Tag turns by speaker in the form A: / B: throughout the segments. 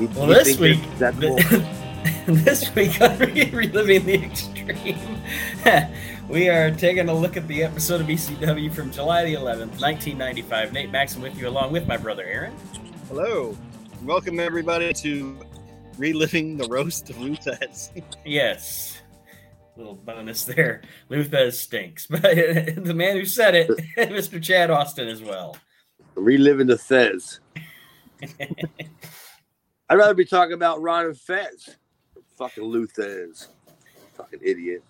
A: You-
B: Well,
A: you
B: this
A: think
B: week,
A: that's acceptable?
B: this week on Re- Reliving the Extreme, we are taking a look at the episode of ECW from July the 11th, 1995. Nate Maxson with you, along with my brother Aaron.
C: Hello. Welcome everybody to reliving the roast of Lou Thesz.
B: Yes. Little bonus there. Lou Thesz stinks. But the man who said it, Mr. Chad Austin, as well.
A: Reliving the Fez. I'd rather be talking about Ron and Fez. Fucking Lou Thesz. Fucking idiot.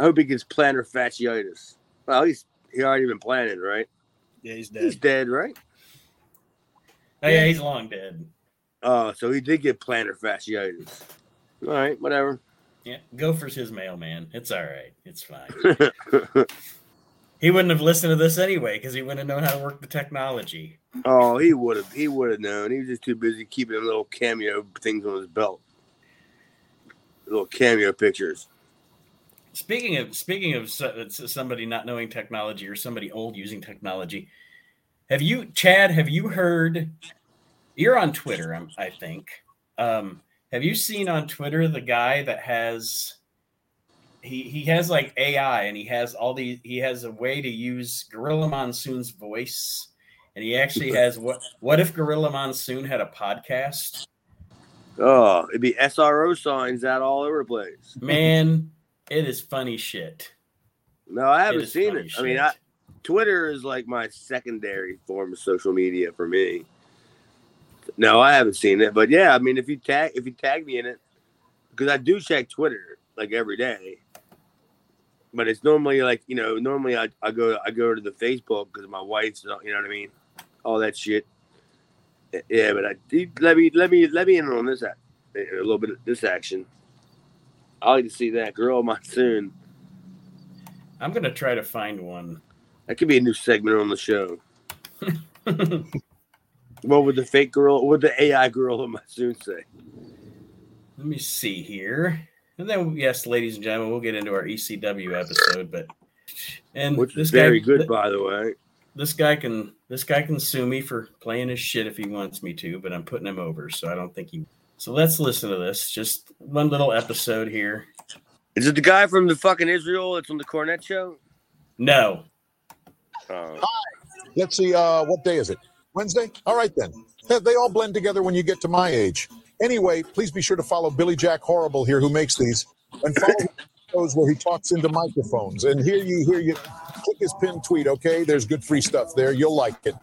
A: I hope he gets plantar fasciitis. Well, he's he already been planted, right?
C: Yeah, he's dead.
A: He's
C: dead.
A: dead, right?
B: Oh, yeah, he's long dead.
A: Oh, so he did get plantar fasciitis. All right, whatever.
B: Yeah, Gopher's his mailman. It's all right. It's fine. He wouldn't have listened to this anyway because he wouldn't have known how to work the technology.
A: oh, he would have. He would have known. He was just too busy keeping little cameo things on his belt. Little cameo pictures.
B: Speaking of speaking of somebody not knowing technology or somebody old using technology, have you, Chad? Have you heard? You're on Twitter, I'm- I think. Um, have you seen on Twitter the guy that has? He he has like AI, and he has all these. He has a way to use Gorilla Monsoon's voice, and he actually has what? What if Gorilla Monsoon had a podcast?
A: Oh, it'd be SRO signs out all over the place.
B: Man, it is funny shit.
A: No, I haven't
B: is
A: seen it. I mean. I, Twitter is like my secondary form of social media for me. No, I haven't seen it, but yeah, I mean, if you tag if you tag me in it, because I do check Twitter like every day, but it's normally like you know normally I, I go I go to the Facebook because my wife's you know what I mean, all that shit. Yeah, but I let me let me let me in on this act, a little bit of this action. I like to see that Gorilla Monsoon.
B: I'm gonna try to find one.
A: That could be a new segment on the show. What would the fake girl, what would the AI Gorilla Monsoon say?
B: Let me see here. And then, yes, ladies and gentlemen, we'll get into our ECW episode. But and
A: Which
B: this
A: is very
B: guy,
A: good,
B: th-
A: by the way.
B: this guy can this guy can sue me for playing his shit if he wants me to. But I'm putting him over, so I don't think he. So let's listen to this. Just one little episode here.
A: Is it the guy from the fucking Israel that's on the Cornette show?
B: No,
A: Oh,
D: Let's see, uh, what day is it? Wednesday? All right then. They- They all blend together when you get to my age. Anyway, please be sure to follow Billy Jack Horrible here, who makes these, and follow where he talks into microphones. And here you hear you click his pinned tweet. Okay, there's good free stuff there. You'll like it.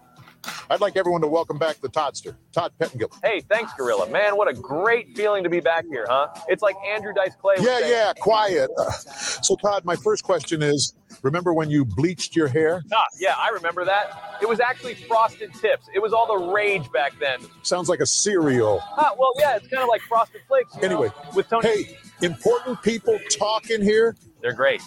D: I'd like everyone to welcome back the Toddster, Todd Pettengill.
E: Hey, thanks, Gorilla. Man, what a great feeling to be back here, huh? It's like Andrew Dice Clay.
D: Yeah,
E: saying.
D: yeah, quiet. Uh, so, Todd, my first question is: Remember when you bleached your hair?
E: Ah, yeah, I remember that. It was actually frosted tips. It was all the rage back then.
D: Sounds like a cereal.
E: Ah, well, yeah, it's kind of like frosted flakes. you know,
D: Anyway,
E: with Tony,
D: Hey, important people talk in here.
E: they're great.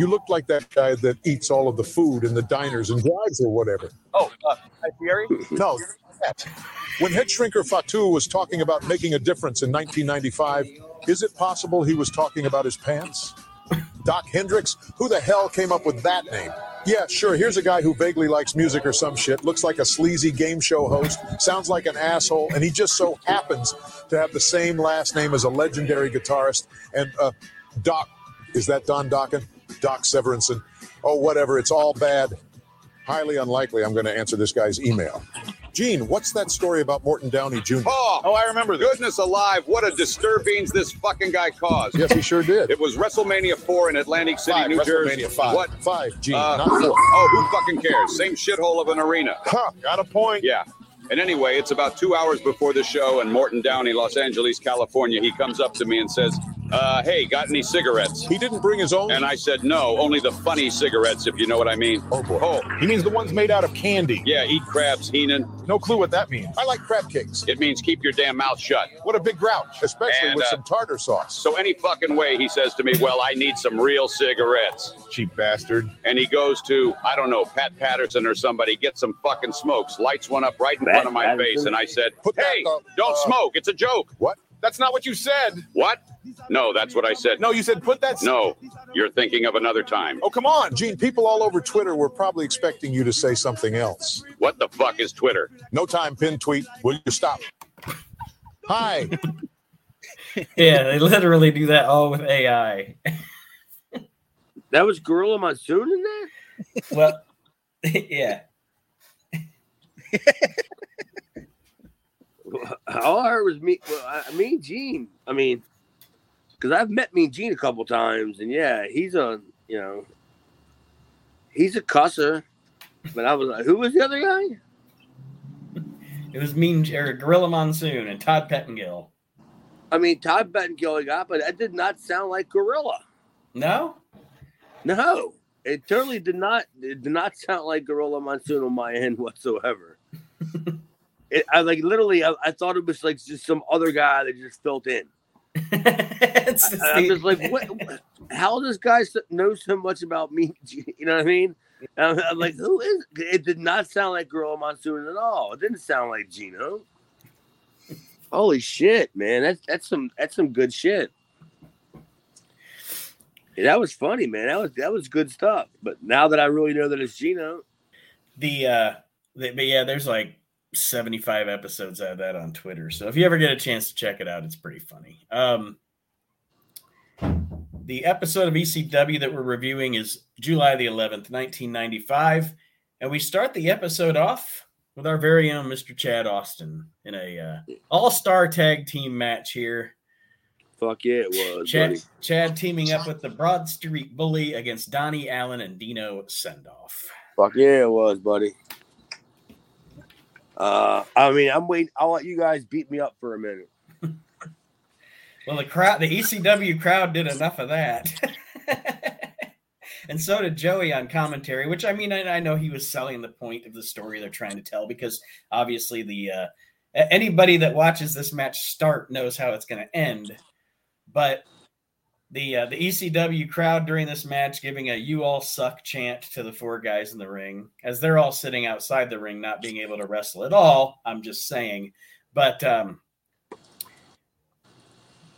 D: You look like that guy that eats all of the food in the diners and drives or whatever.
E: Oh, uh, Fieri?
D: No. When head shrinker Fatu was talking about making a difference in 1995, is it possible he was talking about his pants? Doc Hendrix? Who the hell came up with that name? Yeah, sure. Here's a guy who vaguely likes music or some shit, looks like a sleazy game show host, sounds like an asshole, and he just so happens to have the same last name as a legendary guitarist. And uh, Doc, is that Don Dokken? Doc Severinsen? Oh, whatever. It's all bad. Highly unlikely I'm going to answer this guy's email. Gene, what's that story about Morton Downey Jr.?
F: Oh,
D: Oh, I remember this.
F: goodness alive, what a disturbings this fucking guy caused.
D: Yes, he sure did.
F: It was WrestleMania 4 in Atlantic City,
D: Five,
F: New Jersey.
D: WrestleMania five.
F: What?
D: Five, Gene,
F: Uh,
D: not four.
F: Oh, who fucking cares? Same shithole of an arena.
D: Huh, got a point.
F: Yeah. And anyway, it's about two hours before the show, and Morton Downey, Los Angeles, California, he comes up to me and says, uh, Hey, got any cigarettes?
D: He didn't bring his own.
F: And I said, No, only the funny cigarettes, if you know what I mean.
D: oh boy.
F: Oh,
D: He means the ones made out of candy.
F: yeah, eat crabs, Heenan.
D: No clue what that means. I like crab cakes.
F: It means keep your damn mouth shut.
D: What a big grouch, especially
F: And,
D: with
F: uh,
D: some tartar sauce.
F: So any fucking way, he says to me, Well, I need some real cigarettes.
D: Cheap bastard.
F: and he goes to I don't know Pat Patterson or somebody, get some fucking smokes, lights one up right in
A: Pat
F: front of my
A: Patterson?
F: face, and I said,
D: Put
F: "Hey, don't
D: uh,
F: smoke! It's a joke."
D: What?
G: That's not what you said.
F: What? No, that's what I said.
G: No, you said put that.
F: No, you're thinking of another time.
D: Oh, come on. Gene, people all over Twitter were probably expecting you to say something else.
F: What the fuck is Twitter?
D: No time, pin tweet. Will you stop? Hi.
B: Yeah, they literally do that all with AI.
A: That was Gorilla Monsoon in there.
B: Well, yeah.
A: All I heard was me. Well, I, Mean Gene. I mean, because I've met Mean Gene a couple times, and yeah, he's a you know, he's a cusser. But I was like, who was the other guy?
B: It was Mean or Gorilla Monsoon and Todd Pettengill.
A: I mean, Todd Pettengill got, but that did not sound like Gorilla.
B: No,
A: No, it totally did not. It did not sound like Gorilla Monsoon on my end whatsoever. it, I like literally. I, I thought it was like just some other guy that just filled in.
B: it's
A: I, I'm
B: same-
A: just like, what, what- how does this guy know so much about me? You know what I mean? I'm, I'm like, who is? It did not sound like Gorilla Monsoon at all. It didn't sound like Gino. Holy shit, man! That's that's some that's some good shit. Yeah, that was funny, man. That was that was good stuff. But now that I really know that it's Gino,
B: the uh the, but yeah there's like 75 episodes out of that on twitter so if you ever get a chance to check it out it's pretty funny um the episode of ecw that we're reviewing is july the 11th 1995 and we start the episode off with our very own mr chad austin in a uh, all-star tag team match here
A: fuck yeah, it was.
B: chad,
A: buddy.
B: chad teaming up with the broad street bully against donnie allen and dino sendoff
A: Fuck yeah, it was, buddy. Uh, I mean, I'm waiting. I'll let you guys beat me up for a minute.
B: Well, the crowd, the ECW crowd did enough of that. and so did Joey on commentary, which I mean, I, I know he was selling the point of the story they're trying to tell because obviously the uh, anybody that watches this match start knows how it's going to end. But the uh, the ECW crowd during this match giving a "You all suck" chant to the four guys in the ring as they're all sitting outside the ring, not being able to wrestle at all. I'm just saying, but um,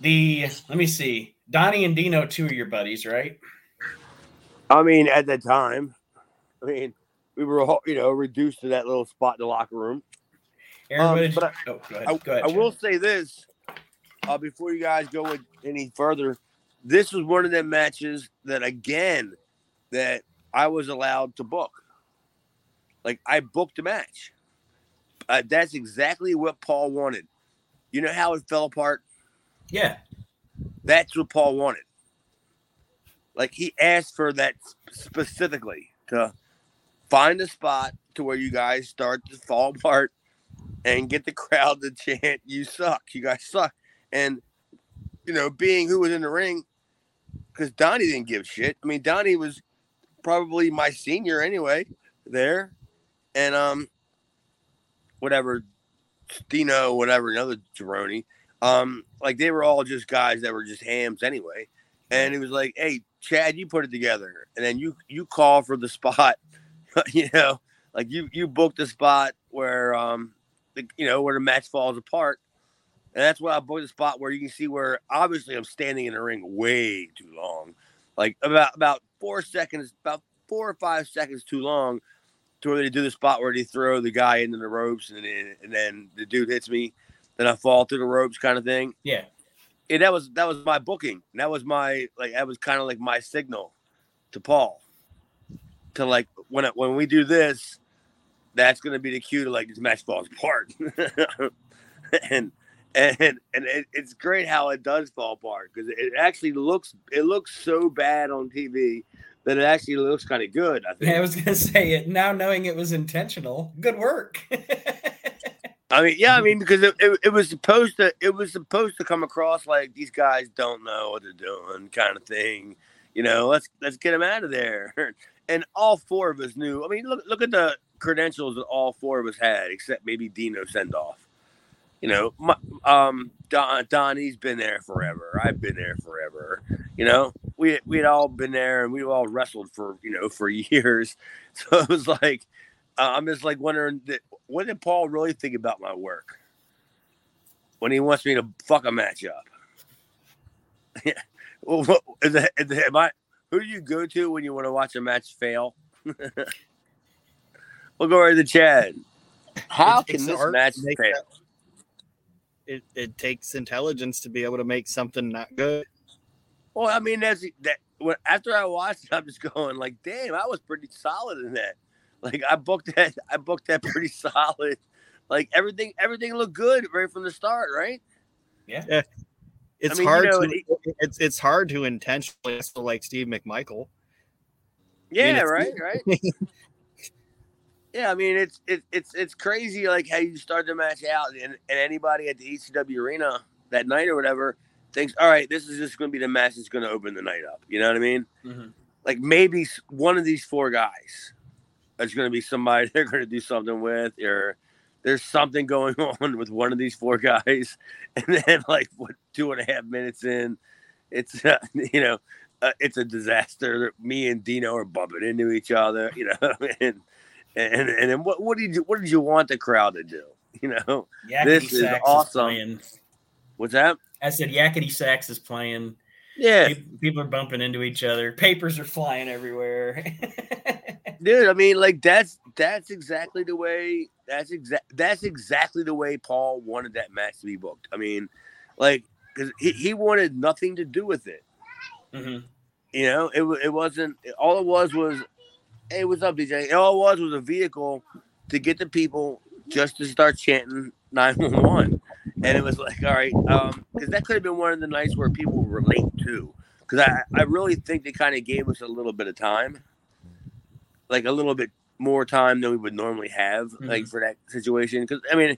B: the let me see, Donnie and Dino, two of your buddies, right?
A: I mean, at the time, I mean, we were all, you know reduced to that little spot in the locker room.
B: Aaron,
A: Um, but
B: you- oh, go ahead.
A: I,
B: go ahead.
A: I will say this uh, before you guys go any further. This was one of them matches that again that I was allowed to book. Like I booked a match. Uh, that's exactly what Paul wanted. You know how it fell apart.
B: Yeah,
A: That's what Paul wanted. Like he asked for that specifically to find a spot to where you guys start to fall apart and get the crowd to chant "You suck, you guys suck," and you know, being who was in the ring, because Donnie didn't give shit. I mean, Donnie was probably my senior anyway there, and um, whatever, Dino, whatever, another jabroni. Um, like they were all just guys that were just hams anyway. And it was like, hey, Chad, you put it together, and then you you call for the spot, you know, like you you book the spot where um, the, you know, where the match falls apart, and that's why I booked the spot where you can see where obviously I'm standing in the ring way too long, like about about four seconds, about four or five seconds too long, to where they do the spot where they throw the guy into the ropes, and then and then the dude hits me then I fall through the ropes kind of thing.
B: yeah.
A: And that was that was my booking. That was my like that was kind of like my signal to Paul to like when it, when we do this, that's gonna be the cue to like this match falls apart. and and and it, it's great how it does fall apart because it actually looks it looks so bad on TV that it actually looks kind of good. I think.
B: I was gonna say it now, knowing it was intentional. Good work.
A: I mean, yeah, I mean, because it, it, it was supposed to it was supposed to come across like these guys don't know what they're doing, kind of thing. You know, let's let's get them out of there. And all four of us knew. I mean, look look at the credentials that all four of us had, except maybe Dino Sendoff. You know, my, um, Don Donnie's been there forever. I've been there forever. You know, we we had all been there, and we all wrestled for you know for years. So it was like, uh, I'm just like wondering that what did Paul really think about my work when he wants me to fuck a match up? Yeah. well, what, is that, is that, am I, who do you go to when you want to watch a match fail? we'll go right to Chad. How
C: It takes
A: can this
C: art
A: match
C: to make
A: fail?
C: It, it takes intelligence to be able to make something not good.
A: Well, I mean, that's that. When, after I watched, it, I'm just going like, damn, I was pretty solid in that. Like I booked that, I booked that pretty solid. Like everything, everything looked good right from the start, right?
B: Yeah.
C: It's
A: mean, you
C: hard
A: know,
C: to it's it's hard to intentionally wrestle like Steve McMichael.
A: Yeah,
C: it's-
A: right, right. Yeah, I mean it's it, it's it's crazy like how you start the match out and, and anybody at the ECW arena that night or whatever thinks, all right, this is just going to be the match that's going to open the night up. You know what I mean?
B: Mhm.
A: Like maybe one of these four guys is going to be somebody they're going to do something with, or there's something going on with one of these four guys, and then like what two and a half minutes in, it's uh, you know. Uh, it's a disaster. Me and Dino are bumping into each other, you know, and and and then what what did you what did you want the crowd to do? You know,
B: Yakety
A: This is awesome.
B: playing.
A: what's that?
B: I said Yakety Sax is playing.
A: Yeah,
B: People are bumping into each other. Papers are flying everywhere.
A: dude. I mean, like that's that's exactly the way that's exact that's exactly the way Paul wanted that match to be booked. I mean, like because he, he wanted nothing to do with it.
B: Mhm.
A: You know, it it wasn't all it was was, hey, what's up, DJ? All it was was a vehicle to get the people just to start chanting nine one one, and it was like, all right, um, because that could have been one of the nights where people relate to. Because I I really think they kind of gave us a little bit of time, like a little bit more time than we would normally have, like for that situation. Because I mean,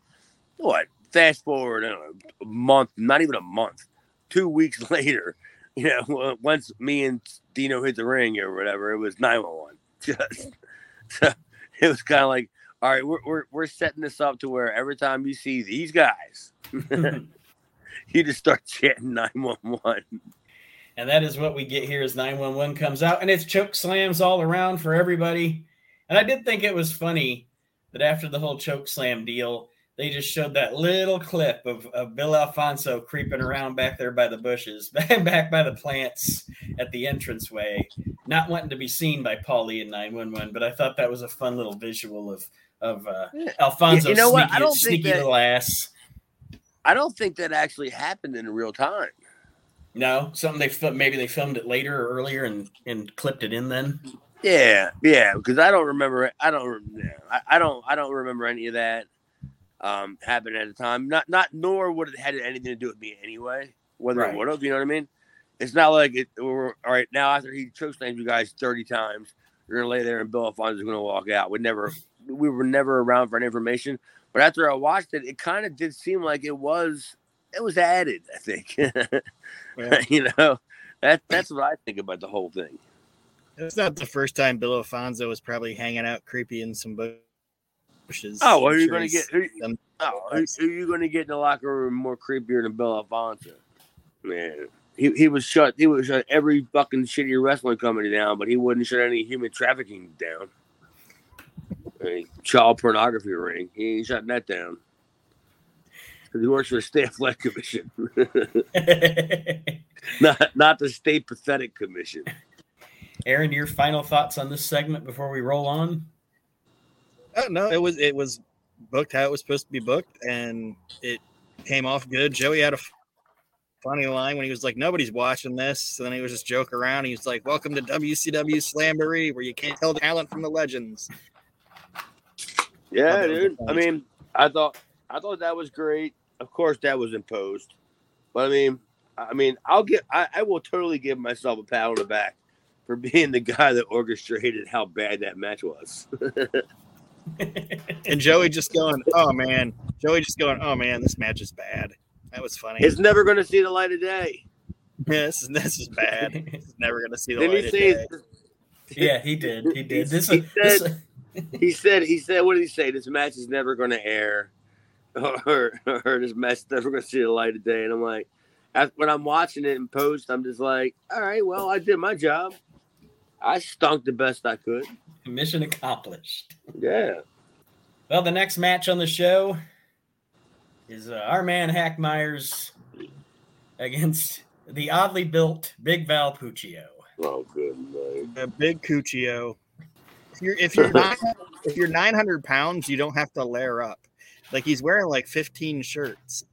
A: what? Fast forward, know, a month, not even a month, two weeks later, you know, once me and Dino hit the ring or whatever, it was 911. Just, so it was kind of like, all right, we're, we're, we're setting this up to where every time you see these guys, you just start chanting 911.
B: and that is what we get here as 911 comes out and it's choke slams all around for everybody and i did think it was funny that after the whole choke slam deal they just showed that little clip of, of bill alfonso creeping around back there by the bushes back by the plants at the entranceway not wanting to be seen by paulie and 911 but i thought that was a fun little visual of of uh, alfonso
A: You know what?
B: sneaky,
A: I don't think
B: sneaky
A: that-
B: little ass
A: I don't think that actually happened in real time.
B: no something they fil- maybe they filmed it later or earlier and and clipped it in then
A: Yeah, yeah, because I don't remember. I don't. Yeah, I, I don't. I don't remember any of that um, happening at the time. Not. Not. Nor would it had anything to do with me anyway. Whether
B: Right.
A: it would have, you know what I mean? It's not like it. We're, all right, now after he chokeslammed you guys thirty times, you're gonna lay there and Bill Alfonso's gonna walk out. We never. We were never around for any information. But after I watched it, it kind of did seem like it was. It was added. I think. you know, that that's what I think about the whole thing.
C: It's not the first time Bill Alfonso was probably hanging out creepy in some
A: Oh,
C: I'm
A: are you going to get? Who, oh, who, who you going to get in the locker room more creepier than Bill Alfonso? Man, he, he was shut. He was shut every fucking shitty wrestling company down, but he wouldn't shut any human trafficking down. Mean, child pornography ring. He ain't shutting that down. 'Cause he works for the state athletic commission, not not the state pathetic commission.
B: Aaron, your final thoughts on this segment before we roll on?
C: Oh, no, it was it was booked how it was supposed to be booked, and it came off good. Joey had a funny line when he was like, "Nobody's watching this," so then he was just joking around. He was like, "Welcome to WCW Slamboree, where you can't tell the talent from the legends."
A: Yeah,
C: was
A: dude. I mean, I thought I thought that was great. Of course, that was imposed, but I mean, I mean, I'll get. I, I will totally give myself a pat on the back for being the guy that orchestrated how bad that match was.
C: And Joey just going, "Oh man," Joey just going, "Oh man, this match is bad." That was funny.
A: it's never going to see the light of day.
C: Yeah, this is this is bad. It's never gonna see the
A: Then he
C: light of day.
B: yeah, he did. He did. This,
A: He
B: this
A: said- he said, he said, what did he say? This match is never going to air, or, or this match is never going to see the light of day. And I'm like, when I'm watching it in post, I'm just like, all right, well, I did my job. I stunk the best I could.
B: mission accomplished.
A: Yeah.
B: Well, the next match on the show is uh, our man Hack Myers against the oddly built Big Val Puccio.
A: Oh, good night.
C: A big Cuccio. If you're if you're nine, if you're 900 pounds, you don't have to layer up. Like he's wearing like 15 shirts.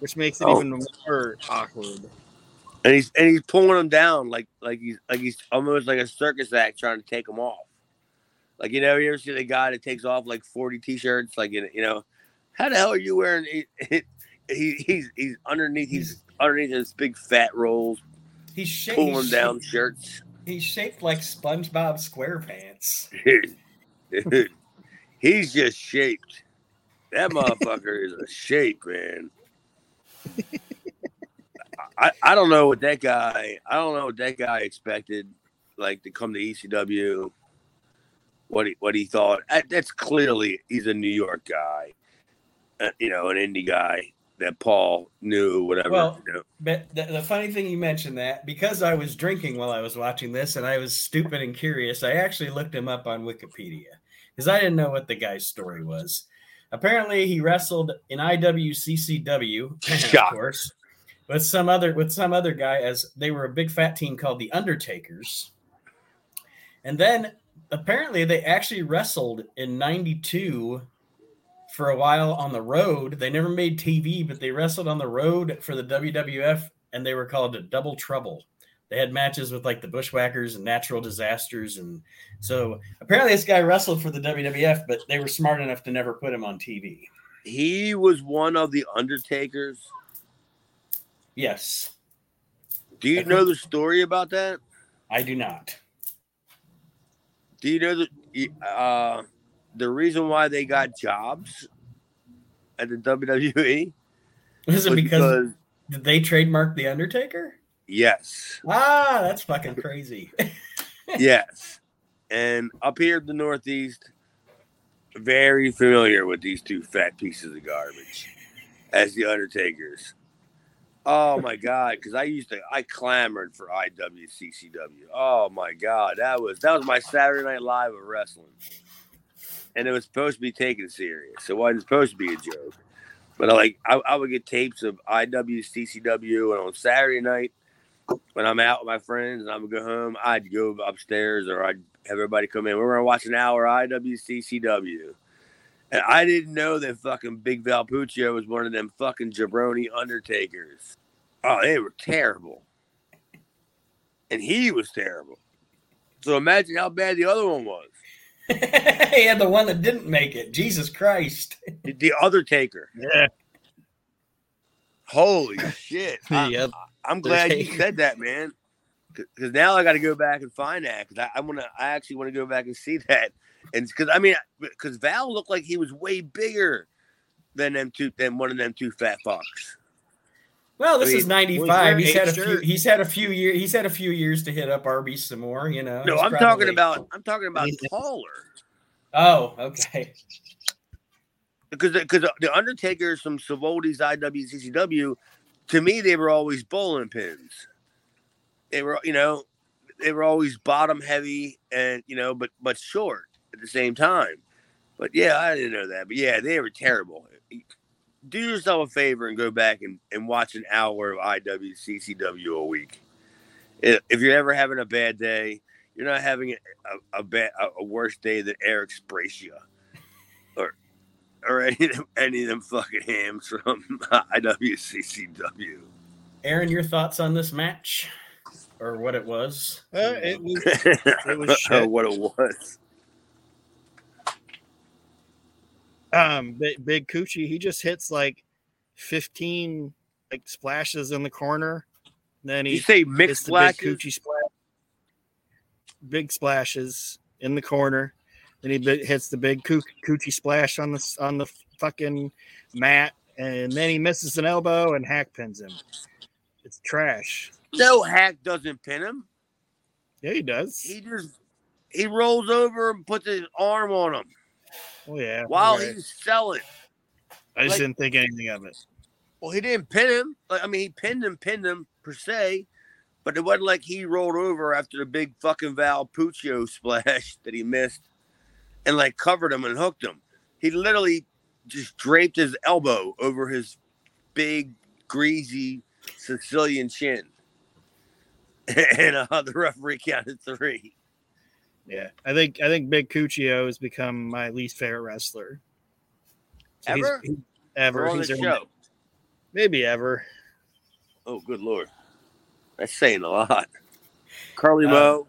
C: which makes it
A: Oh.
C: even more awkward.
A: And he's and he's pulling him down like like he's like he's almost like a circus act trying to take him off. Like you know, you ever see the guy that takes off like forty t-shirts? Like you know, how the hell are you wearing? He, he, he's he's underneath. He's underneath his big fat rolls,
B: He's shaped.
A: pulling
B: He's
A: down
B: shaped,
A: shirts.
B: he's shaped like SpongeBob SquarePants.
A: Dude, he's just shaped. That motherfucker is a shape, man. I, I don't know what that guy. I don't know what that guy expected, like to come to ECW. What he what he thought. That- That's clearly he's a New York guy, uh, you know, an indie guy that Paul knew. Whatever.
B: Well,
A: you know.
B: But the, the funny thing you mentioned that because I was drinking while I was watching this and I was stupid and curious, I actually looked him up on Wikipedia because I didn't know what the guy's story was. Apparently, he wrestled in IWCCW, of course, with some other with some other guy as they were a big fat team called the Undertakers. And then apparently they actually wrestled in 92 for a while on the road. They never made TV, but they wrestled on the road for the WWF and they were called double trouble. They had matches with like the Bushwhackers and Natural Disasters. And so apparently this guy wrestled for the WWF, but they were smart enough to never put him on TV.
A: He was one of the Undertakers.
B: Yes,
A: Do you know the story about that?
B: I do not.
A: Do you know the uh, the reason why they got jobs at the WWE?
B: Was it
A: was
B: because did they trademark the Undertaker?
A: yes,
B: Ah, that's fucking crazy.
A: yes, and up here in the Northeast, very familiar with these two fat pieces of garbage as the Undertakers. Oh my god! Because I used to, I clamored for IWCCW. Oh my god, that was that was my Saturday Night Live of wrestling, and it was supposed to be taken serious. It wasn't supposed to be a joke. But I like, I, I would get tapes of IWCCW, and on Saturday night, when I'm out with my friends and I would go home, I'd go upstairs or I'd have everybody come in. We're gonna watch an hour IWCCW. And I didn't know that fucking Big Val Puccio was one of them fucking jabroni undertakers. Oh, they were terrible. And he was terrible. So imagine how bad the other one was.
B: he had the one that didn't make it. Jesus Christ.
A: The, the other taker.
C: Yeah.
A: Holy shit. I,
C: Yeah.
A: I'm glad you said that, man. Because now I got to go back and find that. Because I, I want to. I actually want to go back and see that. And because I mean, because Val looked like he was way bigger than them two, than one of them two fat fucks.
B: Well, this
A: I
B: is
A: mean,
B: ninety
C: was
B: five.
C: there
B: He's had a
C: eight
B: few. He's had a few years. He's had a few years to hit up Arby some more. You know.
A: No, I'm talking about. I'm talking about taller.
B: Oh, okay.
A: Because because the Undertakers from Savoldi's IWCCW, to me they were always bowling pins. They were you know, they were always bottom heavy and you know, but but short at the same time. But yeah, I didn't know that. But yeah, they were terrible. Do yourself a favor and go back and, and watch an hour of IWCCW a week. If if you're ever having a bad day, you're not having a, a, a bad a, a worse day than Eric Sbraccia or or any of them, any of them fucking hams from IWCCW.
B: Aaron, your thoughts on this match, or what it was?
C: Uh, it was it was shit.
A: what it was.
C: Um big, big coochie he just hits like 15 like splashes in the corner. Then
A: You
C: he
A: say
C: hits
A: mixed
C: the big
A: splashes?
C: coochie splash big splashes in the corner. Then he hits the big coo- coochie splash on the on the fucking mat and then he misses an elbow and hack pins him. It's trash.
A: No hack doesn't pin him.
C: yeah he does.
A: He just he rolls over and puts his arm on him
C: oh yeah
A: while
C: right.
A: he's selling.
C: i just
A: like-
C: didn't think anything of it
A: Well, he didn't pin him. Like I mean, he pinned him, pinned him per se, but it wasn't like he rolled over after the big fucking Val Puccio splash that he missed, and like covered him and hooked him. He literally just draped his elbow over his big, greasy Sicilian chin, and uh, the referee counted three.
C: Yeah, I think I think Big Cuccio has become my least favorite wrestler. So he's-
A: Ever?
C: he- ever.
A: We're on
C: He's
A: the show.
C: maybe ever.
A: Oh, good lord, that's saying a lot. Carly
B: Uh,
A: Moe.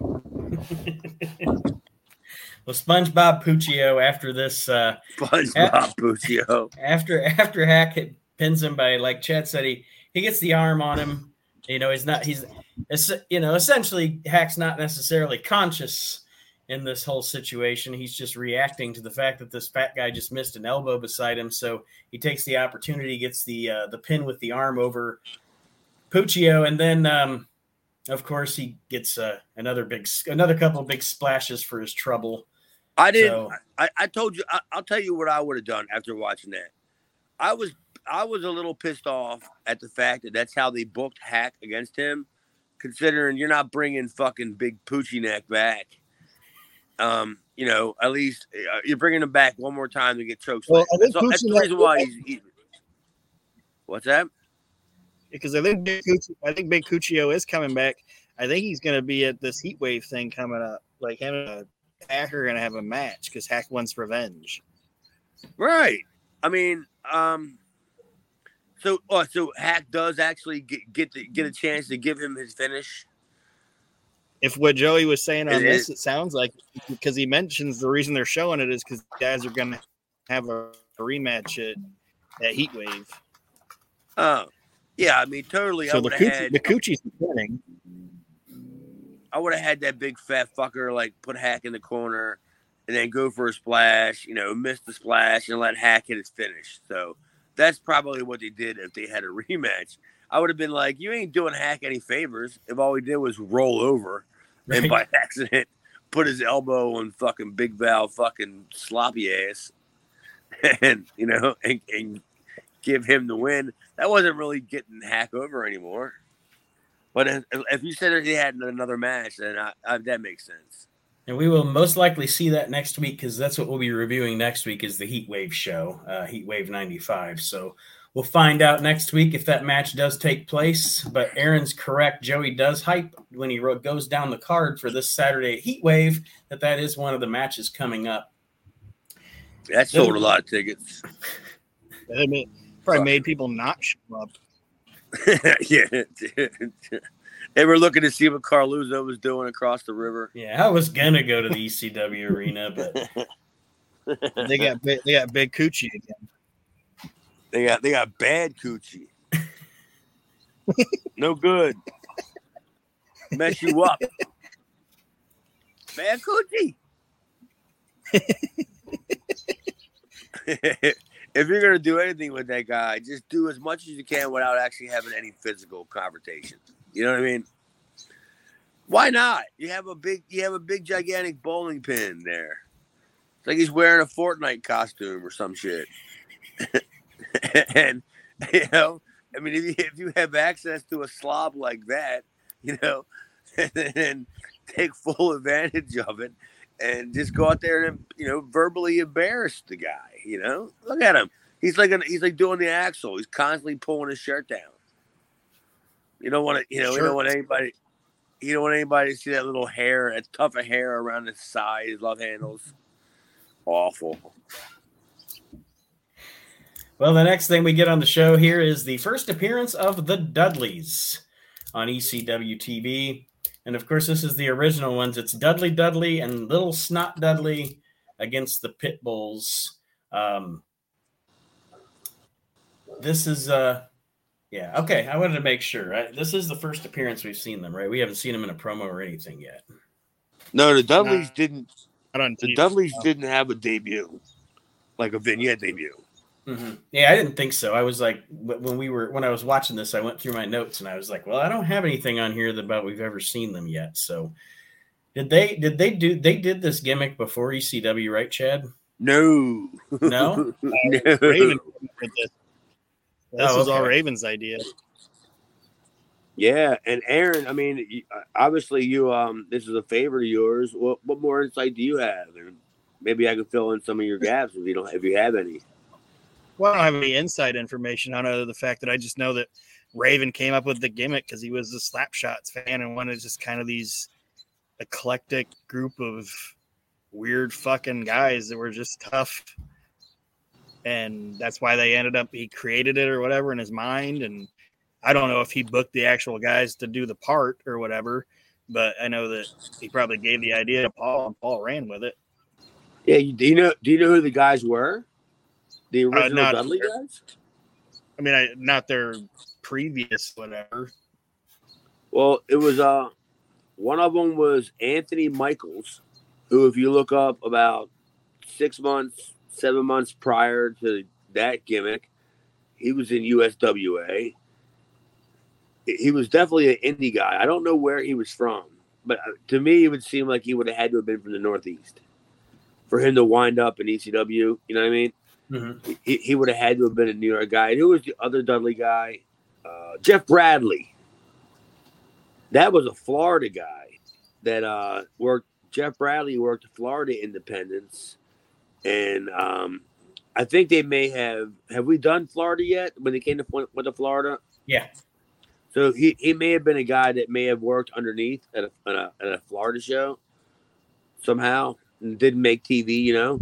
B: Well, SpongeBob Puccio after this, uh,
A: SpongeBob Puccio.
B: after after Hack hit- pins him by like Chad said, he he gets the arm on him. You know, he's not he's you know essentially Hack's not necessarily conscious in this whole situation. He's just reacting to the fact that this fat guy just missed an elbow beside him. So he takes the opportunity, gets the uh, the pin with the arm over Puccio, and then um, of course he gets uh, another big another couple of big splashes for his trouble.
A: I didn't.
B: So-
A: I, I told you. I, I'll tell you what I would have done after watching that. I was I was a little pissed off at the fact that that's how they booked Hack against him, considering you're not bringing fucking Big Poochie Neck back. Um, you know, at least uh, you're bringing him back one more time to get choked.
C: Well,
A: so that's the reason why he's. He, what's that?
C: because I think Big Cucci, I think Big Cuccio is coming back. I think he's going to be at this heat wave thing coming up. Like him and Hack are going to have a match because Hack wants revenge.
A: Right. I mean, um, so oh, so Hack does actually get get the, get a chance to give him his finish.
C: If what Joey was saying on
A: It
C: this,
A: is.
C: it sounds like because he mentions the reason they're showing it is because guys are going to have a, a rematch at, at Heat Wave.
A: Oh, yeah. I mean, totally.
C: So the
A: would have
C: Cucci,
A: had
C: the Cucci's winning.
A: I would have had that big fat fucker like put Hack in the corner and then go for a splash. You know, miss the splash and let Hack hit his finish. So that's probably what they did if they had a rematch. I would have been like, you ain't doing Hack any favors if all he did was roll over and by accident put his elbow on fucking Big Val fucking sloppy ass and you know and, and give him the win. That wasn't really getting Hack over anymore. But if, if you said that he had another match, then I, I, that makes sense.
B: And we will most likely see that next week because that's what we'll be reviewing next week is the Heat Wave show, uh, Heat Wave 95. So we'll find out next week if that match does take place. But Aaron's correct. Joey does hype when he wrote, goes down the card for this Saturday at Heat Wave that that is one of the matches coming up.
A: That sold a lot of tickets.
C: That made, probably made people not show up.
A: yeah. they were looking to see what Carluzzo was doing across the river.
B: Yeah, I was going to go to the ECW arena, but
C: They got big, they got big coochie again.
A: They got they got bad coochie. no good. Mess you up. Bad coochie. if you're gonna do anything with that guy, just do as much as you can without actually having any physical confrontation. You know what I mean? Why not? You have a big you have a big gigantic bowling pin there. It's like he's wearing a Fortnite costume or some shit. and you know, I mean, if you, if you have access to a slob like that, you know, and take full advantage of it and just go out there and you know verbally embarrass the guy. You know, look at him. He's like an, he's like doing the axle. He's constantly pulling his shirt down. You don't want to, you know, you don't want anybody. You don't want anybody to see that little hair, that tuft of hair around his side, his love handles. Awful.
B: Well, the next thing we get on the show here is the first appearance of the Dudleys on ECW TV. And of course, this is the original ones. It's Dudley Dudley and Little Snot Dudley against the Pit Bulls. Um, this is, uh, yeah, okay. I wanted to make sure. Right? This is the first appearance we've seen them, right? We haven't seen them in a promo or anything yet.
A: No, the Dudleys didn't.
C: I don't. on
A: The
C: TV.
A: Dudleys didn't have a debut, like a vignette debut.
B: Mhm. Yeah, I didn't think so. I was like, when we were when I was watching this, I went through my notes and I was like, well, I don't have anything on here about we've ever seen them yet. So, did they did they do they did this gimmick before ECW, right, Chad?
A: No,
B: No?
A: no.
C: Raven did this. This
B: Oh,
C: was all. Raven's idea.
A: Yeah, and Aaron, I mean, obviously, you um, this is a favorite of yours. What what more insight do you have? And maybe I can fill in some of your gaps if you don't, if you have any.
C: Well, I don't have any inside information on other the fact that I just know that Raven came up with the gimmick because he was a Slapshots fan and wanted just kind of these eclectic group of weird fucking guys that were just tough. And that's why they ended up he created it or whatever in his mind. And I don't know if he booked the actual guys to do the part or whatever, but I know that he probably gave the idea to Paul and Paul ran with it.
A: Yeah, you, do you know? Do you know who the guys were? The original
C: not-
A: Dudley guys.
C: I mean, I, not their previous whatever.
A: Well, it was uh, one of them was Anthony Michaels, who, if you look up about six months, seven months prior to that gimmick, he was in USWA. He was definitely an indie guy. I don't know where he was from, but uh, to me, it would seem like he would have had to have been from the Northeast for him to wind up in ECW. You know what I mean?
B: Mhm.
A: He, he would have had to have been a New York guy. And who was the other Dudley guy? Uh, Jeff Bradley. That was a Florida guy that uh, worked. Jeff Bradley worked Florida Independence, and um, I think they may have. Have we done Florida yet? When they came to with the Florida,
B: Yeah.
A: so he, he may have been a guy that may have worked underneath at a, at a, at a Florida show somehow and didn't make TV, you know.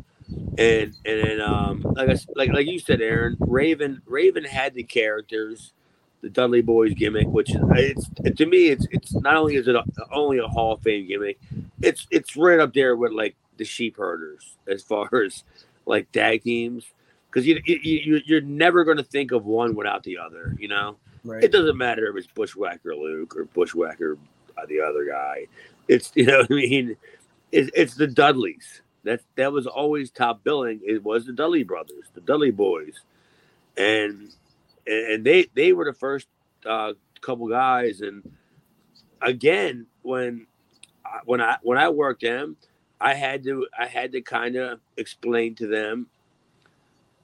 A: And and then um like I like like you said, Aaron, Raven Raven had the characters, the Dudley Boys gimmick, which is it's to me it's it's not only is it a, only a Hall of Fame gimmick, it's it's right up there with like the Sheep Herders as far as like tag teams because you, you you you're never going to think of one without the other, you know.
B: Right.
A: It doesn't matter if it's Bushwhacker Luke or Bushwhacker uh, the other guy. It's you know I mean. It's, it's the Dudleys. That that was always top billing. It was the Dudley brothers, the Dudley boys, and and they they were the first uh, couple guys. And again, when I- when I when I worked them, I had to I had to kind of explain to them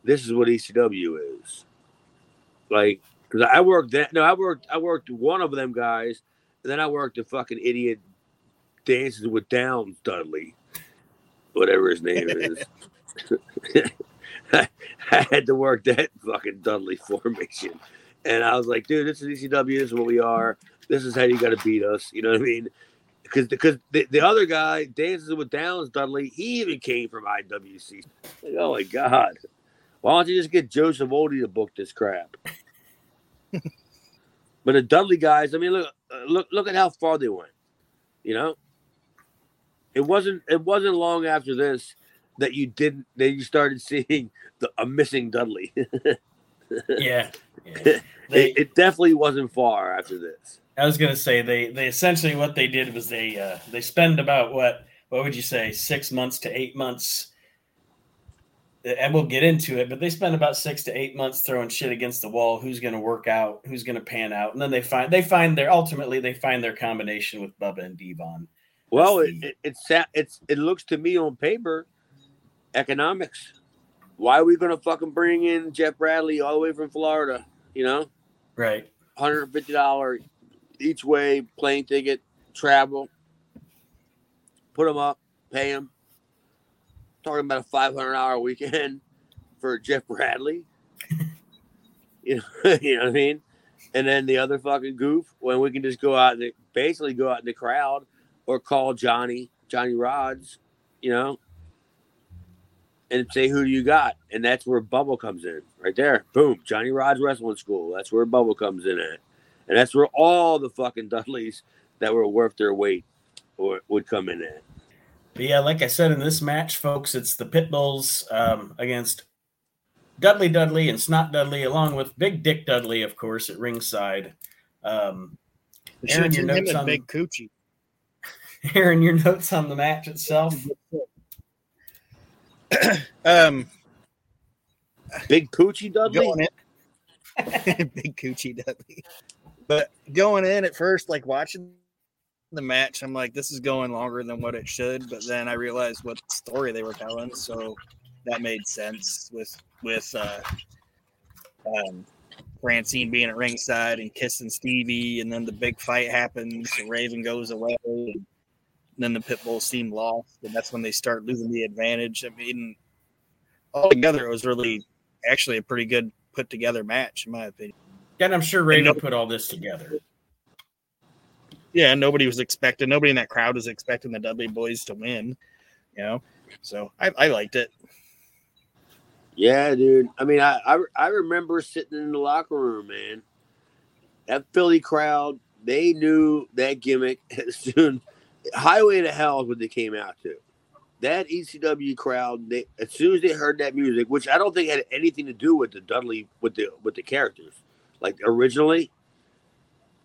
A: this is what ECW is. Like because I worked that. No, I worked. I worked one of them guys, and then I worked the fucking idiot dances with Downs Dudley, whatever his name is. I had to work that fucking Dudley formation, and I was like, dude, this is ECW. This is what we are. This is how you got to beat us. You know what I mean? Because because the, the other guy dances with Downs Dudley, he even came from IWC. Like, oh my god. Why don't you just get Joe Savoldi to book this crap? but the Dudley guys, I mean, look, uh, look, look at how far they went. You know, it wasn't it wasn't long after this that you didn't that you started seeing the, a missing Dudley.
B: Yeah. yeah. They,
A: it definitely wasn't far after this.
B: I was gonna say they they essentially what they did was they uh, they spend about what what would you say six months to eight months, and we'll get into it. But they spend about six to eight months throwing shit against the wall. Who's gonna work out? Who's gonna pan out? And then they find they find their ultimately they find their combination with Bubba and Devon.
A: Well,
B: That's
A: it,
B: the-
A: it, it's it's it looks to me on paper economics. Why are we gonna fucking bring in Jeff Bradley all the way from Florida? You know,
B: Right.
A: hundred fifty dollar each way plane ticket, travel. Put them up, pay them. Talking about a five hundred dollar weekend for Jeff Bradley. you know, you know what I mean? And then the other fucking goof when we can just go out and basically go out in the crowd or call Johnny, Johnny Rodz, you know, and say who do you got, and that's where Bubba comes in, right there. Boom, Johnny Rodz Wrestling School. That's where Bubba comes in at, and that's where all the fucking Dudleys that were worth their weight or would come in at.
B: But yeah, like I said in this match, folks, it's the Pitbulls um, against Dudley Dudley and Snot Dudley, along with Big Dick Dudley, of course, at ringside. Um, Aaron, your notes
C: and
B: on-
C: Big Coochie.
B: Aaron, your notes on the match itself.
C: Um,
A: Big Poochie Dudley.
C: Big Coochie Dudley. But going in at first, like watching the match, I'm like, this is going longer than what it should. But then I realized what story they were telling, so that made sense with with uh, um, Francine being at ringside and kissing Stevie, and then the big fight happens. Raven goes away, and then the pit bulls seem lost, and that's when they start losing the advantage. I mean, altogether, it was really actually a pretty good put together match, in my opinion.
B: And I'm sure Raven
C: no-
B: put all this together.
C: Yeah, nobody was expecting, nobody in that crowd was expecting the Dudley Boys to win, you know. So I, I liked it.
A: Yeah, dude. I mean, I, I I remember sitting in the locker room, man. That Philly crowd, they knew that gimmick as soon. Highway to Hell is what they came out to. That ECW crowd, they as soon as they heard that music, which I don't think had anything to do with the Dudley with the with the characters, like originally.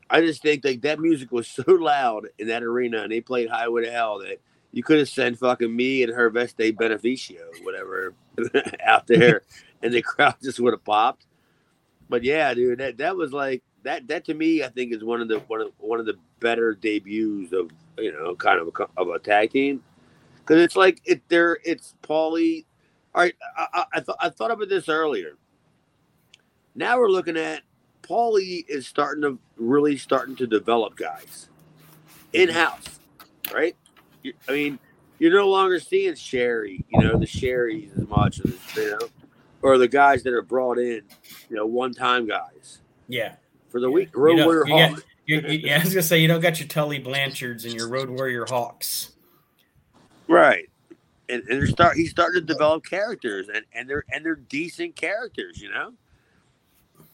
A: I just think like that music was so loud in that arena, and they played Highway to Hell that you could have sent fucking me and her Veste Beneficio, whatever, out there, and the crowd just would have popped. But yeah, dude, that that was like that. That to me, I think is one of the one of one of the better debuts of you know kind of a, of a tag team because it's like it there. It's Paulie. All right, I, I, I, th- I thought about this earlier. Now we're looking at Paulie is starting to really starting to develop guys in house, right? I mean, you're no longer seeing Sherry, you know, the Sherrys as much as you know, or the guys that are brought in, you know, one time guys
B: Yeah.
A: for the week.
B: You
A: Road
B: know,
A: Warrior
B: you got-
A: Hawk.
B: you- you- yeah, I was gonna say you don't got your Tully Blanchards and your Road Warrior Hawks.
A: Right. And, and they're start he's starting to develop characters and, and they're and they're decent characters, you know?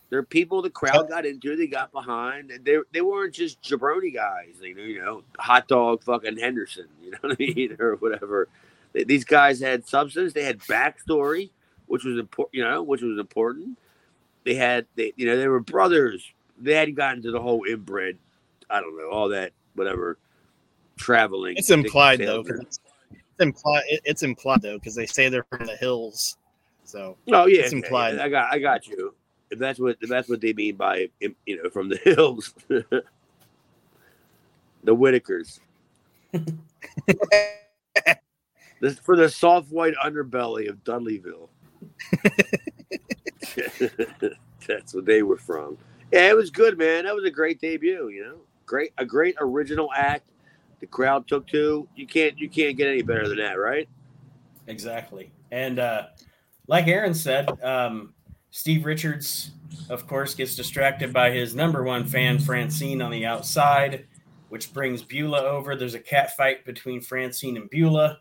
A: They're people the crowd got into, they got behind, and they they weren't just jabroni guys, you know, you know, hot dog fucking Henderson, you know what I mean, or whatever. They- These guys had substance, they had backstory, which was important, you know, which was important. They had they you know, they were brothers. They hadn't gotten to the whole inbred, I don't know, all that whatever traveling.
C: It's implied though. It's, it's implied. It's implied though because they say they're from the hills. So
A: Oh yeah,
C: It's implied.
A: I got, I got you. If that's what, if that's what they mean by, you know, from the hills, the Whittakers, this for the soft white underbelly of Dudleyville. that's what they were from. Yeah, it was good, man. That was a great debut. You know, great, a great original act. The crowd took to. You can't, you can't get any better than that, right?
B: Exactly. And uh, like Aaron said, um, Steve Richards, of course, gets distracted by his number one fan, Francine, on the outside, which brings Beulah over. There's a cat fight between Francine and Beulah.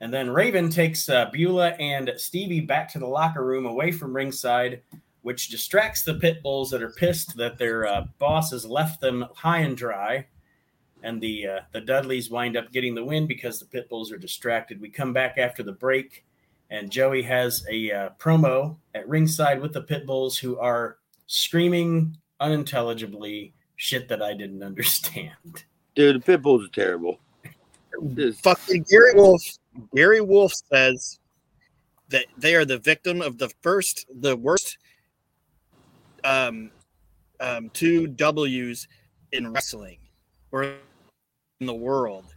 B: And then Raven takes uh, Beulah and Stevie back to the locker room away from ringside, which distracts the pit bulls that are pissed that their uh, boss has left them high and dry. And the uh, the Dudleys wind up getting the win because the pit bulls are distracted. We come back after the break, and Joey has a uh, promo at ringside with the pit bulls who are screaming unintelligibly shit that I didn't understand.
A: Dude, the pit bulls are terrible. Just-
C: fucking Gary Wolfe. Gary Wolfe says that they are the victim of the first, the worst, um, um, two W's in wrestling or in the world.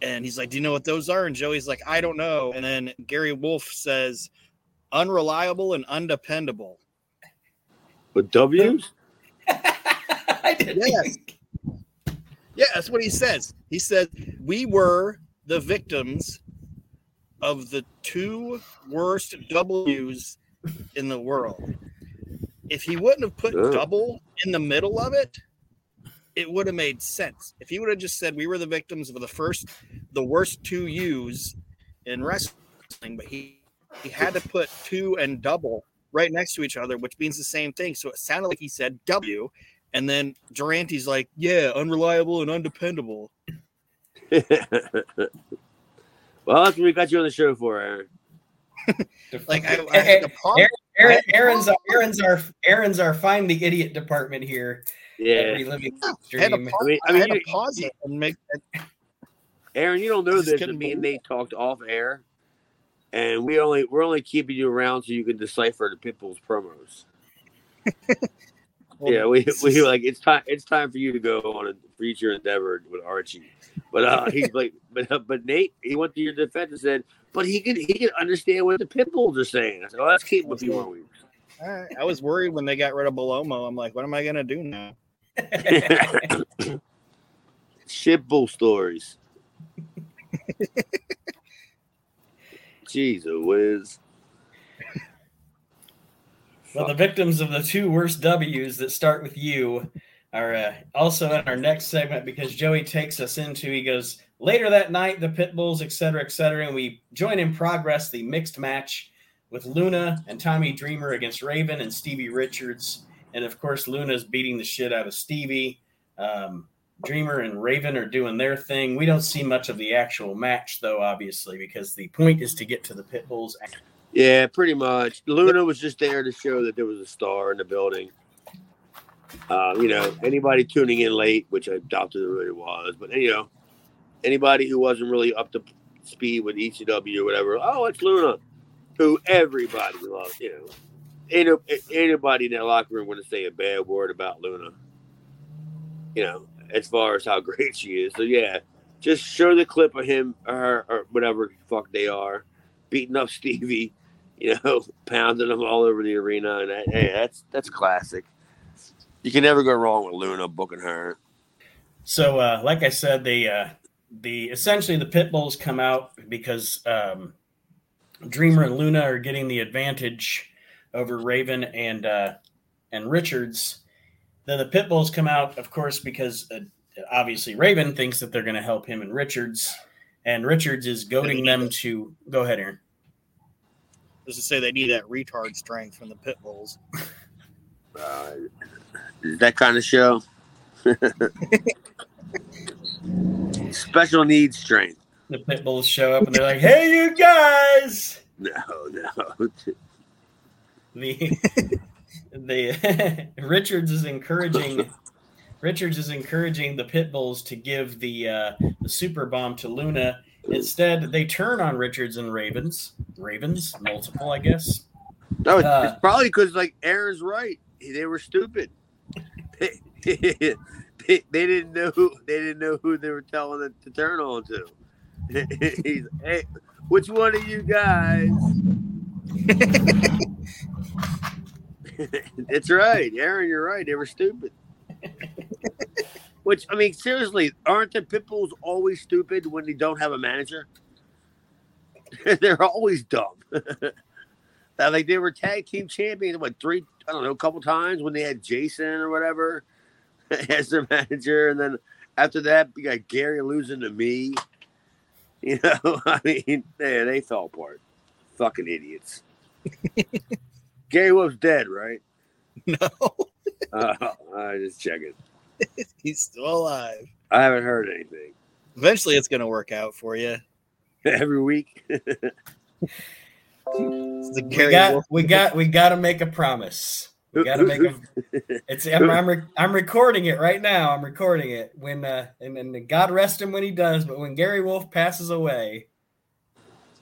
C: And he's like, "Do you know what those are?" And Joey's like, "I don't know." And then Gary Wolfe says, "Unreliable and undependable."
A: With W's?
B: I didn't
C: Yes. Yeah, that's what he says. He said, We were the victims of the two worst W's in the world. If he wouldn't have put
A: Ugh.
C: double in the middle of it, it would have made sense. If he would have just said, We were the victims of the first, the worst two U's in wrestling, but he, he had to put two and double right next to each other, which means the same thing. So it sounded like he said W. And then Durante's like, yeah, unreliable and undependable.
A: well, that's what we got you on the show for, Aaron.
C: Like I, I had to pause.
B: Aaron, Aaron's Aaron's our Aaron's our find the idiot department here. At
A: Yeah.
B: Reliving the
C: I had to pause,
A: I mean- I
C: I
A: mean,
C: had to
A: you-
C: pause it and make it.
A: Aaron, you don't know
C: Just
A: this, but
C: couldn't
A: me and Nate talked off air, and we only we're only keeping you around so you can decipher the Pitbull's promos.
C: Well,
A: yeah, we we
C: is-
A: like it's time it's time for you to go on a future endeavor with Archie. But uh, he's like, but uh, but Nate, he went to your defense and said, but he can he can understand what the Pitbulls are saying. I said, oh, let's keep him a few more weeks.
C: I was worried when they got rid of Balomo. I'm like, what am I gonna do now?
A: Shit bull stories. Jesus whiz.
B: Well, the victims of the two worst W's that start with you are uh, also in our next segment because Joey takes us into. He goes later that night, the pit bulls, et cetera, et cetera, and we join in progress the mixed match with Luna and Tommy Dreamer against Raven and Stevie Richards. And of course, Luna's beating the shit out of Stevie. Um, Dreamer and Raven are doing their thing. We don't see much of the actual match, though, obviously, because the point is to get to the pit bulls.
A: Yeah, pretty much. Luna was just there to show that there was a star in the building. Uh, you know, anybody tuning in late, which I doubt there really was, but you know, anybody who wasn't really up to speed with ECW or whatever, oh, it's Luna, who everybody loves. You know, anybody in that locker room to say a bad word about Luna. You know, as far as how great she is. So yeah, just show the clip of him or her or whatever fuck they are beating up Stevie, you know, pounding him all over the arena, and that, hey, that's that's classic. You can never go wrong with Luna booking her.
B: So, uh, like I said, the uh, the essentially the pit bulls come out because um, Dreamer and Luna are getting the advantage over Raven and uh, and Richards. Then the pit bulls come out, of course, because uh, obviously Raven thinks that they're going to help him and Richards, and Richards is goading them to go ahead, Aaron.
C: Just to say they need that retard strength from the pit bulls.
A: Uh, that kind of show? Special needs strength.
B: The pit bulls show up and they're like, "Hey, you guys!"
A: No, no.
B: the the Richards is encouraging Richards is encouraging the pit bulls to give the uh, the super bomb to Luna. Instead, they turn on Richards and Ravens. Ravens, multiple, I guess.
A: No, it's,
B: Uh,
A: it's probably because like Aaron's right. They were stupid. they, they, they didn't know who they didn't know who they were telling it to turn on to. He's hey, which one of you guys? It's right, Aaron. You're right. They were stupid. Which I mean, seriously, aren't the pit bulls always stupid when they don't have a manager? They're always dumb. That, like they were tag team champions, what three? I don't know, a couple times when they had Jason or whatever as their manager, and then after that, you got Gary losing to me. You know, I mean, they, they fell apart. Fucking idiots. Gary Wolfe's dead, right?
C: No,
A: Uh, I just checking.
C: he's still alive.
A: I haven't heard anything.
C: Eventually, it's going to work out for you.
A: Every week,
B: We got, we got, we got to make a promise. We got to make a. It's. I'm, I'm, re- I'm recording it right now. I'm recording it when, uh, and, and God rest him when he does. But when Gary Wolfe passes away,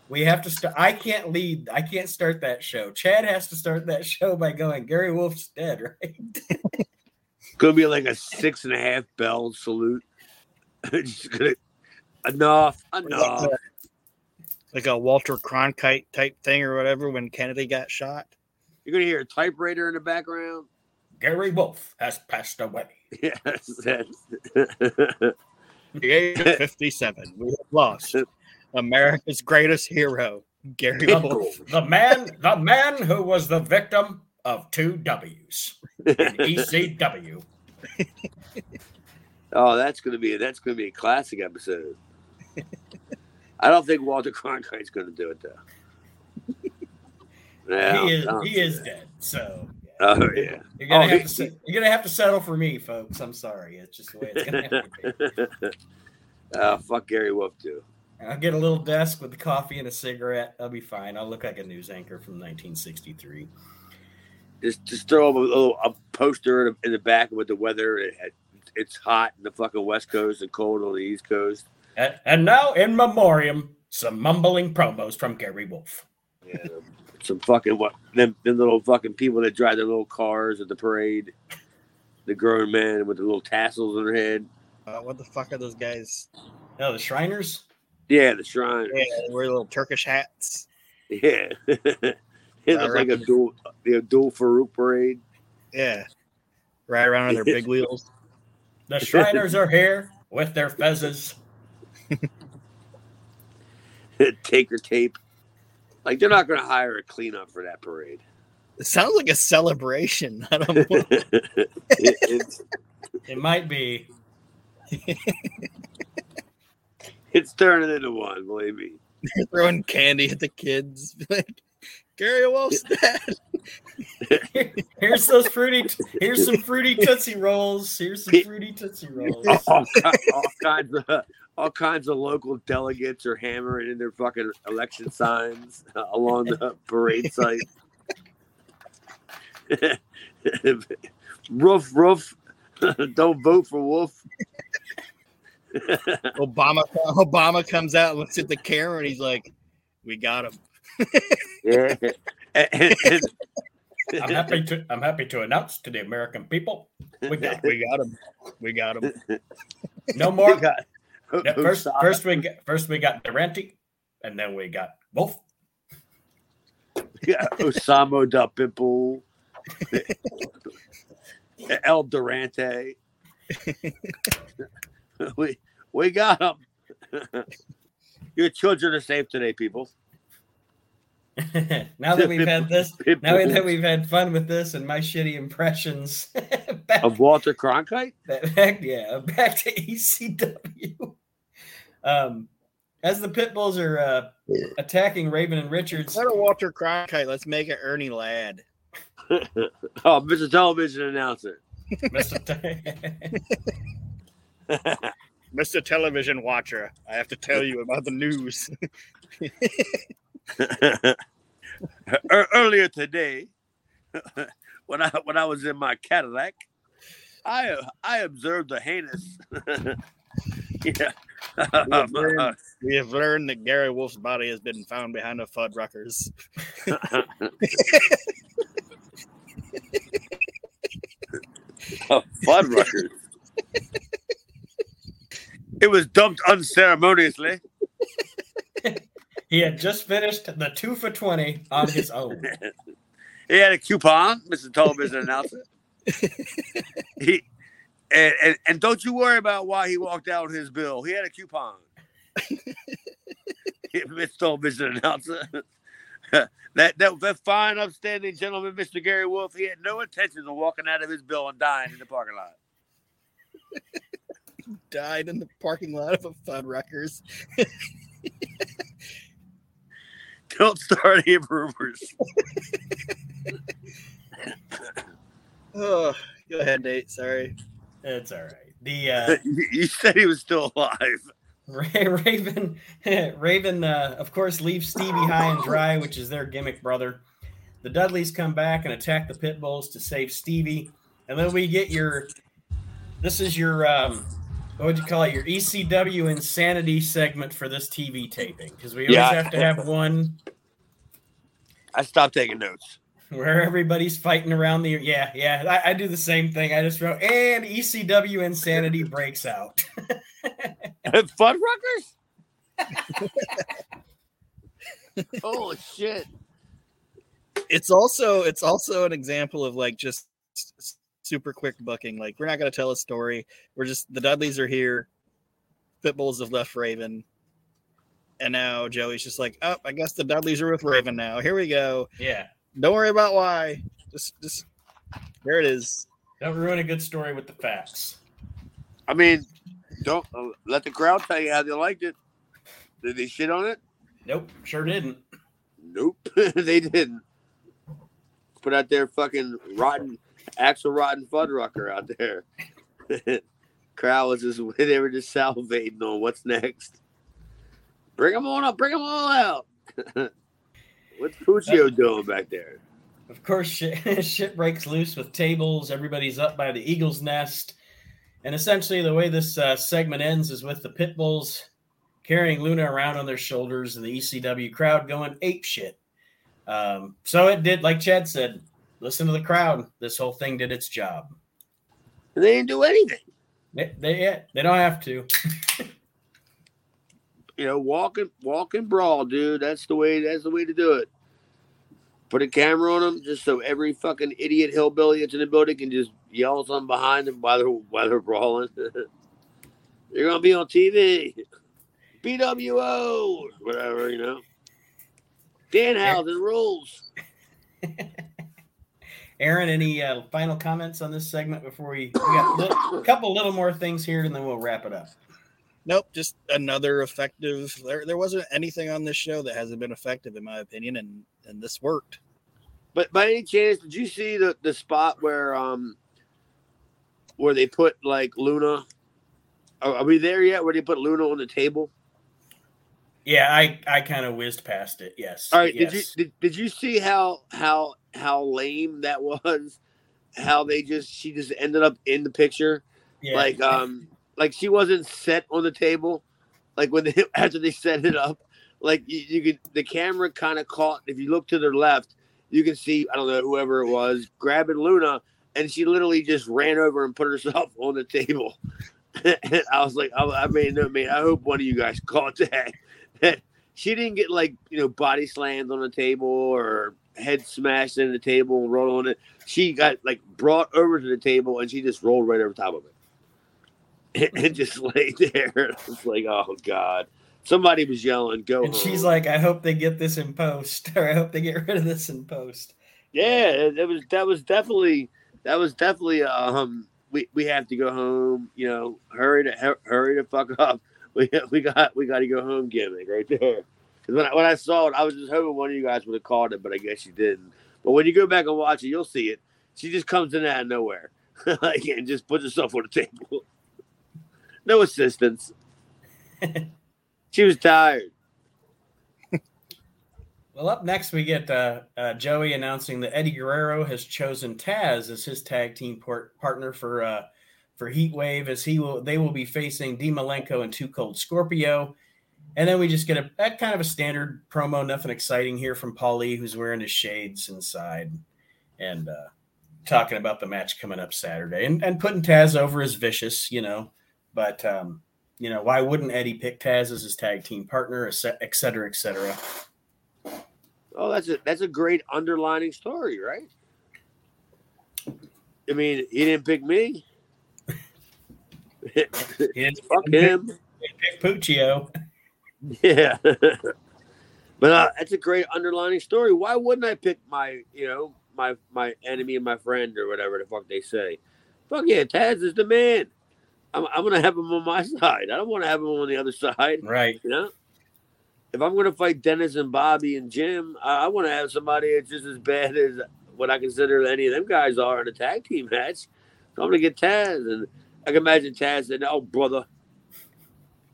B: we have to start. I can't lead. I can't start that show. Chad has to start that show by going. Gary Wolfe's dead, right?
A: gonna be like a six and a half bell salute. just gonna enough, enough.
C: like a Walter Cronkite type thing or whatever when Kennedy got shot.
A: You're gonna hear a typewriter in the background.
B: Gary Wolfe has passed away.
A: Yes, that's
C: The age of 57, we have lost America's greatest hero, Gary
B: The,
C: Wolf.
B: the man, the man who was the victim of two W's in ECW.
A: oh, that's gonna be that's gonna be a classic episode. I don't think Walter Cronkite's gonna do it though. Yeah,
B: he is he is
A: that.
B: dead. So
A: Oh yeah.
B: you're gonna
A: Oh,
B: have
A: he-
B: to se- you're gonna have to settle for me, folks. I'm sorry. It's just the way it's gonna happen. to
A: uh, fuck Gary Wolfe too.
B: I'll get a little desk with the coffee and a cigarette. I'll be fine. I'll look like a news anchor from 1963.
A: Just just throw up a little a poster in the, in the back with the weather. It it's hot in the fucking West Coast and cold on the East Coast.
B: And, and now, in memoriam, some mumbling promos from Gary Wolfe.
A: Yeah, some fucking what them, them little fucking people that drive their little cars at the parade. The grown men with the little tassels on their head.
C: Uh, what the fuck are those guys?
B: Oh, the Shriners.
A: Yeah, the shrine.
C: Yeah, they wear little Turkish hats.
A: Yeah. it looks like a dual the dual Farouk parade.
C: Yeah. Right around on their big wheels.
B: The Shriners are here with their fezzes.
A: Taker tape. Like they're not gonna hire a cleanup for that parade.
C: It sounds like a celebration. I don't know.
A: It-
B: It might be.
A: It's turning into one, believe me.
C: They're throwing candy at the kids. Like, Gary Wolfe's dead.
B: Here's those fruity. Here's some fruity tootsie rolls. Here's some fruity tootsie rolls.
A: all, ki- all kinds of all kinds of local delegates are hammering in their fucking election signs uh, along the parade site. roof, roof. Don't vote for Wolf.
C: Obama Obama comes out and looks at the camera and he's like, "We got him."
A: Yeah.
B: I'm happy to. I'm happy to announce to the American people, we got
C: We got him. We got him.
B: no
A: we
B: more.
A: got-
B: Yeah, first, first we got, first we got Durante, and then we got both
A: yeah, Osamo da Pimple, El Durante. we we got them. Your children are safe today, people.
B: now that we've had this, now that we've had fun with this and my shitty impressions, back,
A: of Walter Cronkite.
B: back, yeah, back to ECW. Um, as the pit bulls are uh, attacking Raven and Richards,
C: Instead of Walter Cronkite, let's make it Ernie Ladd.
A: Oh, Mr. Television announcer.
B: Mr. T-
C: Mr. Television Watcher, I have to tell you about the news.
A: Earlier today, when I when I was in my Cadillac, I uh, I observed a heinous. yeah. Um, uh,
C: we have learned that Gary Wolfe's body has been found behind the Fuddruckers.
A: Oh, Fuddruckers. It was dumped unceremoniously.
B: he had just finished the two for twenty on his own.
A: He had a coupon, Mr. Television announcer. he and, and, and don't you worry about why he walked out with his bill. He had a coupon. Mr. Television announcer. that, that that fine, upstanding gentleman, Mr. Gary Wolfe, he had no intentions of walking out of his bill and dying in the parking lot.
C: Died in the parking lot of a Fuddruckers.
A: Don't start any rumors.
C: Oh, go ahead, Nate. Sorry.
B: It's all right. The uh,
A: you you said he was still alive.
B: Ra- Raven, Raven, uh, of course, leaves Stevie high and dry, which is their gimmick brother. The Dudleys come back and attack the Pit Bulls to save Stevie, and then we get your. This is your um, what would you call it? Your ECW insanity segment for this TV taping because we always
A: Yeah.
B: have to have one
A: I stopped taking notes.
B: where everybody's fighting around the. Yeah, yeah, I, I do the same thing. I just wrote and ECW insanity breaks out.
A: Fuddruckers? Holy shit.
C: It's also it's also an example of like just s- super quick booking. Like we're not going to tell a story. We're just the Dudleys are here. Pitbulls have left Raven. And now Joey's just like, oh, I guess the Dudleys are with Raven now. Here we go.
B: yeah,
C: Don't worry about why. Just, just there it is.
B: don't ruin a good story with the facts.
A: I mean, don't uh, let the crowd tell you how they liked it. Did they shit on it?
B: Nope, sure didn't.
A: Nope, they didn't. Put out their fucking rotten, Axl Rotten Fuddrucker out there. crowd was just they were just salivating on what's next. Bring them on up, bring them all out. What's Puccio doing back there?
B: Of course, shit, shit breaks loose with tables. Everybody's up by the eagle's nest. And essentially, the way this uh, segment ends is with the pit bulls carrying Luna around on their shoulders and the ECW crowd going ape shit. Um, so it did, like Chad said, listen to the crowd. This whole thing did its job.
A: They didn't do anything.
B: They, they, they don't have to.
A: you know, walk and walk and brawl, dude. That's the way. That's the way to do it. Put a camera on them, just so every fucking idiot hillbilly that's in the building can just yell something behind them while they're while they're brawling. You're gonna be on TV, BWO, whatever you know. Danhausen rules.
B: Aaron, any uh, final comments on this segment before we, we got a couple little more things here and then we'll wrap it up.
C: Nope, just another effective. There, there wasn't anything on this show that hasn't been effective, in my opinion, and and this worked.
A: But by any chance, did you see the the spot where um where they put like Luna? Are, are we there yet? Where they put Luna on the table?
B: Yeah, I I kind of whizzed past it. Yes.
A: All right.
B: Yes.
A: Did you did, did you see how how how lame that was? How they just she just ended up in the picture.
B: yeah.
A: Like um like she wasn't set on the table. Like when they after they set it up, like you, you could the camera kind of caught. If you look to the left, you can see I don't know whoever it was grabbing Luna, and she literally just ran over and put herself on the table. and I was like, I, I mean, no, man, I hope one of you guys caught that. That she didn't get like you know body slammed on the table or head smashed into the table and rolled on it. She got like brought over to the table and she just rolled right over top of it and, and just laid there. It's like, oh god. Somebody was yelling, "Go!"
B: and she's
A: home."
B: like, I hope they get this in post, or I hope they get rid of this in post.
A: "Yeah, it, it was that was definitely that was definitely um we we have to go home. You know, hurry to hurry to fuck up. We we got we got to go home gimmick right there." Because when I, when I saw it, I was just hoping one of you guys would have caught it, but I guess you didn't. But when you go back and watch it, you'll see it. She just comes in out of nowhere, like and just puts herself on the table. No assistance. she was tired.
B: Well, up next we get uh, uh, Joey announcing that Eddie Guerrero has chosen Taz as his tag team por- partner for uh, for Heat Wave, as he will they will be facing D Malenko and Two Cold Scorpio. And then we just get a, kind of a standard promo, nothing exciting here from Paulie, who's wearing his shades inside and uh, talking about the match coming up Saturday and, and putting Taz over as vicious, you know. But um, you know, why wouldn't Eddie pick Taz as his tag team partner, et cetera, et cetera?
A: Oh, that's a that's a great underlining story, right? I mean, he didn't pick me. Fuck him.
B: pick Puccio.
A: Yeah. but uh, that's a great underlining story. Why wouldn't I pick my, you know, my my enemy and my friend or whatever the fuck they say? Fuck yeah, Taz is the man. I'm, I'm gonna have him on my side. I don't want to have him on the other side.
B: Right.
A: You know, if I'm gonna fight Dennis and Bobby and Jim, I, I want to have somebody that's just as bad as what I consider any of them guys are in a tag team match. So I'm gonna get Taz, and I can imagine Taz saying, "Oh, brother,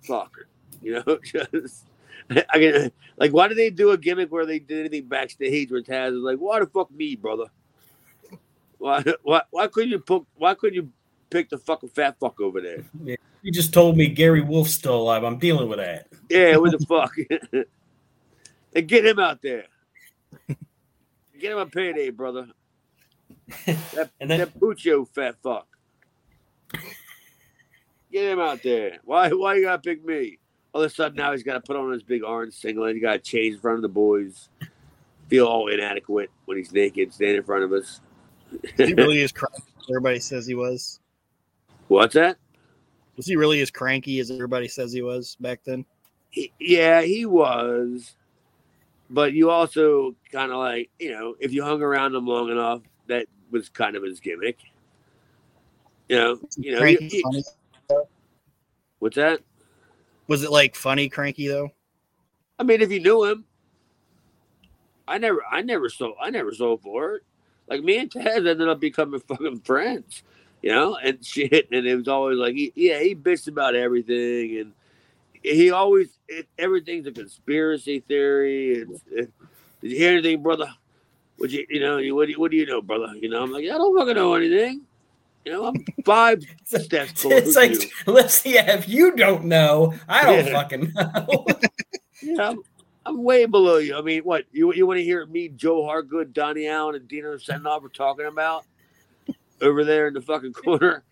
A: fucker," you know, just. I can like, why did they do a gimmick where they did anything backstage where Taz is like, "Why the fuck me, brother? Why, why, why couldn't you put, why couldn't you pick the fucking fat fuck over there?"
B: You just told me Gary Wolfe's still alive. I'm dealing with that.
A: Yeah, what the fuck? and get him out there. Get him a payday, brother. That,
B: And then
A: that Puccio fat fuck. Get him out there. Why why you gotta pick me? All of a sudden now he's gotta put on his big orange singlet. He gotta change in front of the boys. Feel all inadequate when he's naked, standing in front of us.
C: He really as cranky as everybody says he was?
A: What's that?
C: Was he really as cranky as everybody says he was back then?
A: He- yeah, he was. But you also kind of like, you know, if you hung around him long enough, that was kind of his gimmick. You know, you know.
C: Cranky,
A: you- you-
C: funny?
A: What's that?
C: Was it like funny cranky though?
A: I mean, if you knew him, I never, I never saw, I never saw for it. Like me and Taz ended up becoming fucking friends, you know, and shit. And it was always like, he, yeah, he bitched about everything, and he always, it, everything's a conspiracy theory. It's, it, did you hear anything, brother? What you, you know, you, what, do you, what do you know, brother? You know, I'm like, I don't fucking know anything. You know, I'm five steps below
B: it's like,
A: you.
B: let's see if you don't know. I don't
A: Yeah.
B: fucking know.
A: Yeah, I'm, I'm way below you. I mean, what you you want to hear me, Joel Hartgood, Donnie Allen, and Dino Sendoff are talking about over there in the fucking corner?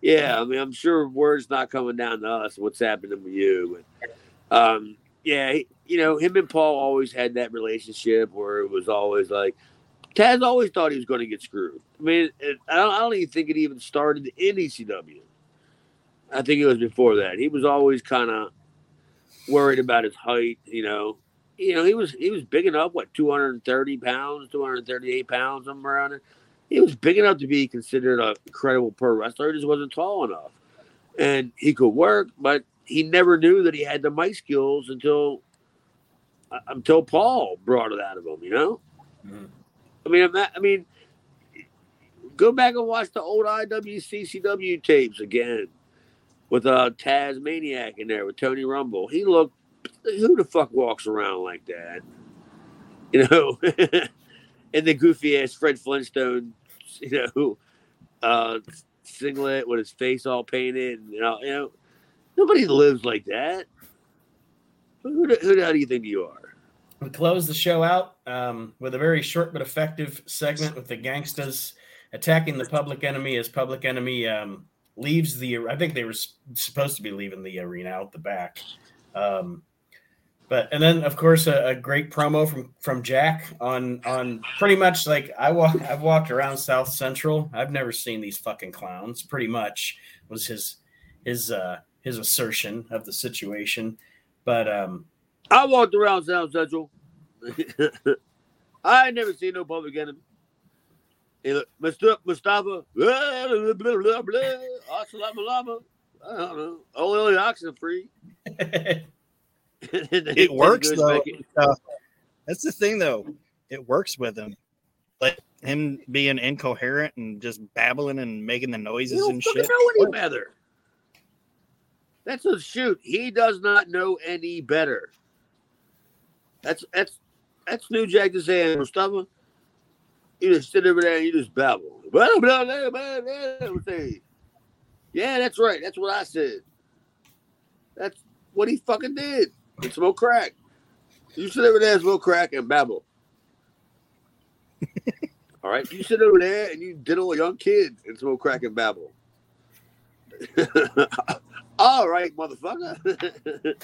A: yeah, I mean, I'm sure word's not coming down to us. What's happening with you? But, um, yeah, he- you know, him and Paul always had that relationship where it was always like Taz always thought he was going to get screwed. I mean, it, I, don't, I don't even think it even started in ECW. I think it was before that. He was always kind of worried about his height. You know, you know he was he was big enough. What two hundred and thirty pounds, two hundred thirty eight pounds, somewhere around there. He was big enough to be considered a credible pro wrestler. He just wasn't tall enough. and he could work, but he never knew that he had the mic skills until uh, until Paul brought it out of him. You know,
B: Mhm.
A: I mean, I'm not, I mean, go back and watch the old IWCCW tapes again with uh Tasmaniac in there with Tony Rumble. He looked who the fuck walks around like that? You know, and the goofy ass Fred Flintstone, you know, uh singlet with his face all painted, and, you know, you know, nobody lives like that. Who, who the hell do you think you are?
B: We close the show out um, with a very short but effective segment with the gangsters attacking the public enemy as public enemy um, leaves the. I think they were supposed to be leaving the arena out the back. Um, but and then of course a, a great promo from from Jack on on pretty much like I walk I've walked around South Central. I've never seen these fucking clowns. Pretty much was his his uh his assertion of the situation. But um
A: I walked around South Central. I ain't never seen no public enemy. Hey, look, Mr. Mustafa, blah, blah, blah, blah, blah, assalamu alaikum. I don't know. Only oxygen free.
C: It works though. Uh, that's the thing though. It works with him. Like him being incoherent and just babbling and making the noises and shit.
A: know any better. That's a shoot. He does not know any better. That's that's that's New Jack just saying, Mustafa. You just sit over there and you just babble. Blah, blah, blah, blah, blah, Yeah, that's right. That's what I said. That's what he fucking did. He smoke crack. You sit over there and smoke crack and babble. All right. You sit over there and you diddle a young kids and smoke crack and babble. All right, motherfucker.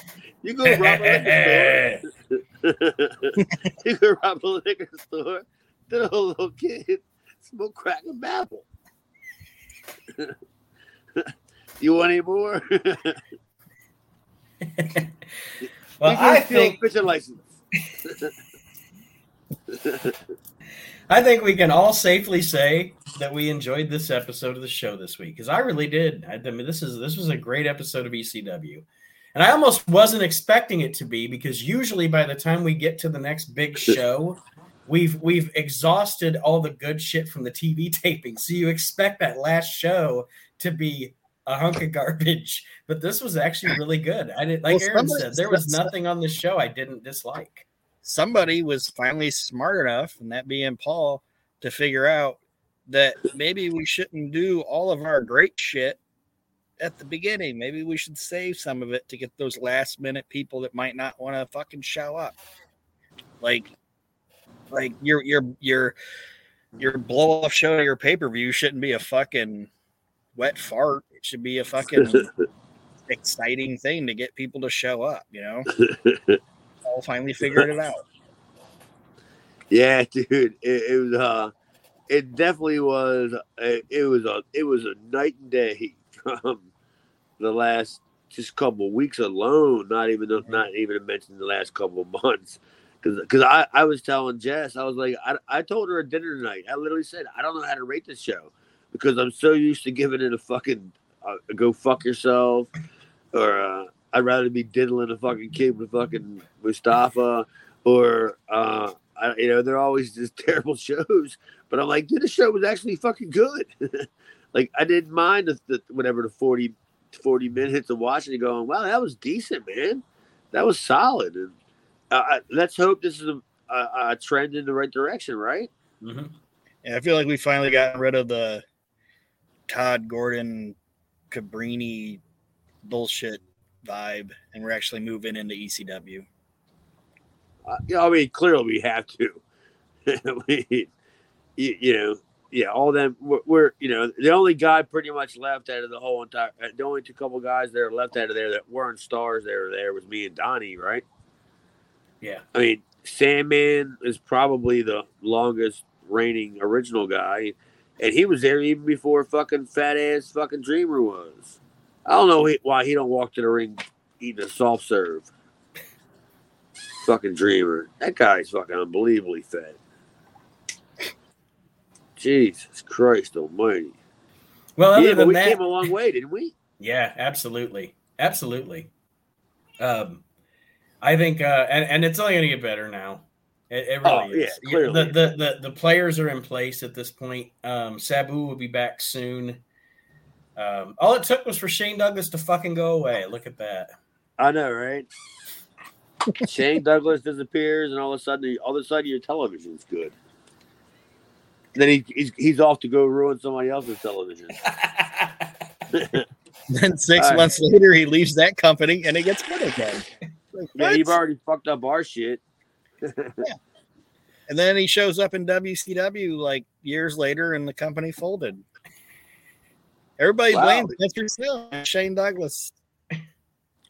A: you go rob a liquor store. you go rob a liquor store, diddle a little kid, smoke crack and babble. you want any more?
B: well, I think
A: fishing license.
B: I think we can all safely say that we enjoyed this episode of the show this week because I really did. I, I mean, this is this was a great episode of ECW, and I almost wasn't expecting it to be because usually by the time we get to the next big show, we've we've exhausted all the good shit from the TV taping. So you expect that last show to be a hunk of garbage, but this was actually really good. I did, like
C: Well,
B: Aaron said, there was nothing on the show I didn't dislike.
C: Somebody was finally smart enough, and that being Paul, to figure out that maybe we shouldn't do all of our great shit at the beginning. Maybe we should save some of it to get those last minute people that might not want to fucking show up. Like, like your your your your blow off show, your pay per view shouldn't be a fucking wet fart. It should be a fucking exciting thing to get people to show up. You know, Paul finally figured it out.
A: Yeah, dude, it, it was uh, it definitely was. It, it was a it was a night and day from the last just couple weeks alone. Not even not even to mention the last couple of months. Because because I I was telling Jess I was like I I told her at dinner tonight. I literally said I don't know how to rate this show because I'm so used to giving it a fucking uh, go fuck yourself or uh, I'd rather be diddling a fucking kid with fucking Mustafa or uh I, you know they're always just terrible shows. But i'm like dude the show was actually fucking good. Like i didn't mind the, the whatever the 40 40 minutes of watching it going wow that was decent man. That was solid. And uh, let's hope this is a, a, a trend in the right direction right?
B: Mm-hmm.
C: Yeah, I feel like we finally got rid of the Tod Gordon Cabrini bullshit vibe, and we're actually moving into ECW.
A: uh, yeah, I mean, clearly we have to. we, you, you know, yeah, all them. We're, we're, you know, the only guy pretty much left out of the whole entire. uh, The only two couple guys that are left out of there that weren't stars. That were there was me and Donnie, right?
B: Yeah.
A: I mean, Sandman is probably the longest reigning original guy, and he was there even before fucking fat ass fucking Dreamer was. I don't know why he don't walk to the ring eating a soft serve. Fucking Dreamer, that guy's fucking unbelievably fat. Jesus Christ Almighty!
B: Well, other
A: yeah, but
B: than
A: we
B: that,
A: came a long way, didn't we?
B: Yeah, absolutely, absolutely. Um, I think, uh, and and it's only going to get better now. It, it really
A: Oh, yeah,
B: is.
A: clearly.
B: The, the the the players are in place at this point. Um, Sabu will be back soon. Um, all it took was for Shane Douglas to fucking go away. Look at that.
A: I know, right? Shane Douglas disappears, and all of a sudden, all of a sudden, your television's good. Then he, he's he's off to go ruin somebody else's television.
C: Then six
A: All right.
C: months later, he leaves that company and it gets good again. Like,
A: Yeah, you've already fucked up our shit.
C: and then he shows up in WCW like years later, and the company folded. Everybody
A: Wow.
C: blames Mr. Still Shane Douglas.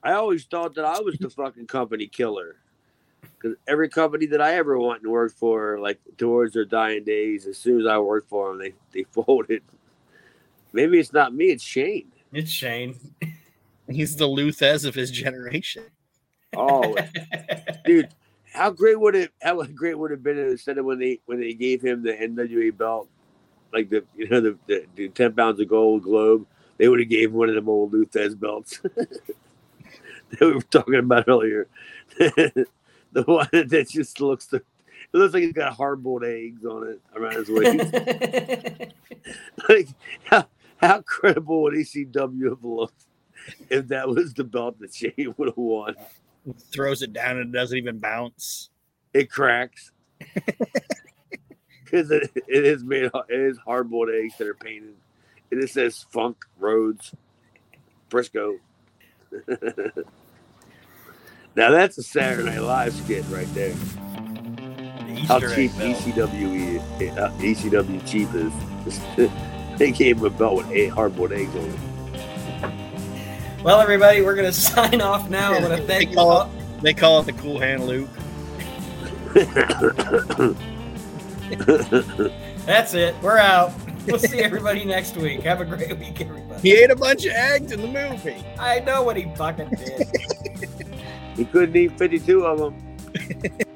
A: I always thought that I was the fucking company killer. Because every company that I ever went and worked for, like towards their dying days, as soon as I worked for them, they, they folded. Maybe it's not me, it's Shane.
B: It's Shane.
C: He's the Lou Thesz of his generation.
A: Oh, dude, how great would it? How great would it have been instead of when they when they gave him the NWA belt, like the you know the, the, the ten pounds of gold globe, they would have gave him one of them old Lou Thesz belts that we were talking about earlier. the one that just looks the. It looks like he's got hard boiled eggs on it around his waist. like how how credible would ECW have looked if that was the belt that Shane would have won?
C: Throws it down and it doesn't even bounce.
A: it cracks because it, it is made it is hard-boiled eggs that are painted and it says funk Rhodes Brisco now that's a saturday night live skit right there
B: The
A: how
B: Easter
A: cheap
B: egg
A: ecw is, uh, ecw cheap is they gave him a belt with eight hard-boiled eggs on it
B: Well, everybody, we're gonna sign off now. I want to
C: They
B: thank you
C: call
B: all.
C: it, they call it the cool hand Luke.
B: That's it. We're out. We'll see everybody next week. Have a great week, everybody.
C: He ate a bunch of eggs in the movie.
B: I know what he fucking did.
A: he couldn't eat 52 of them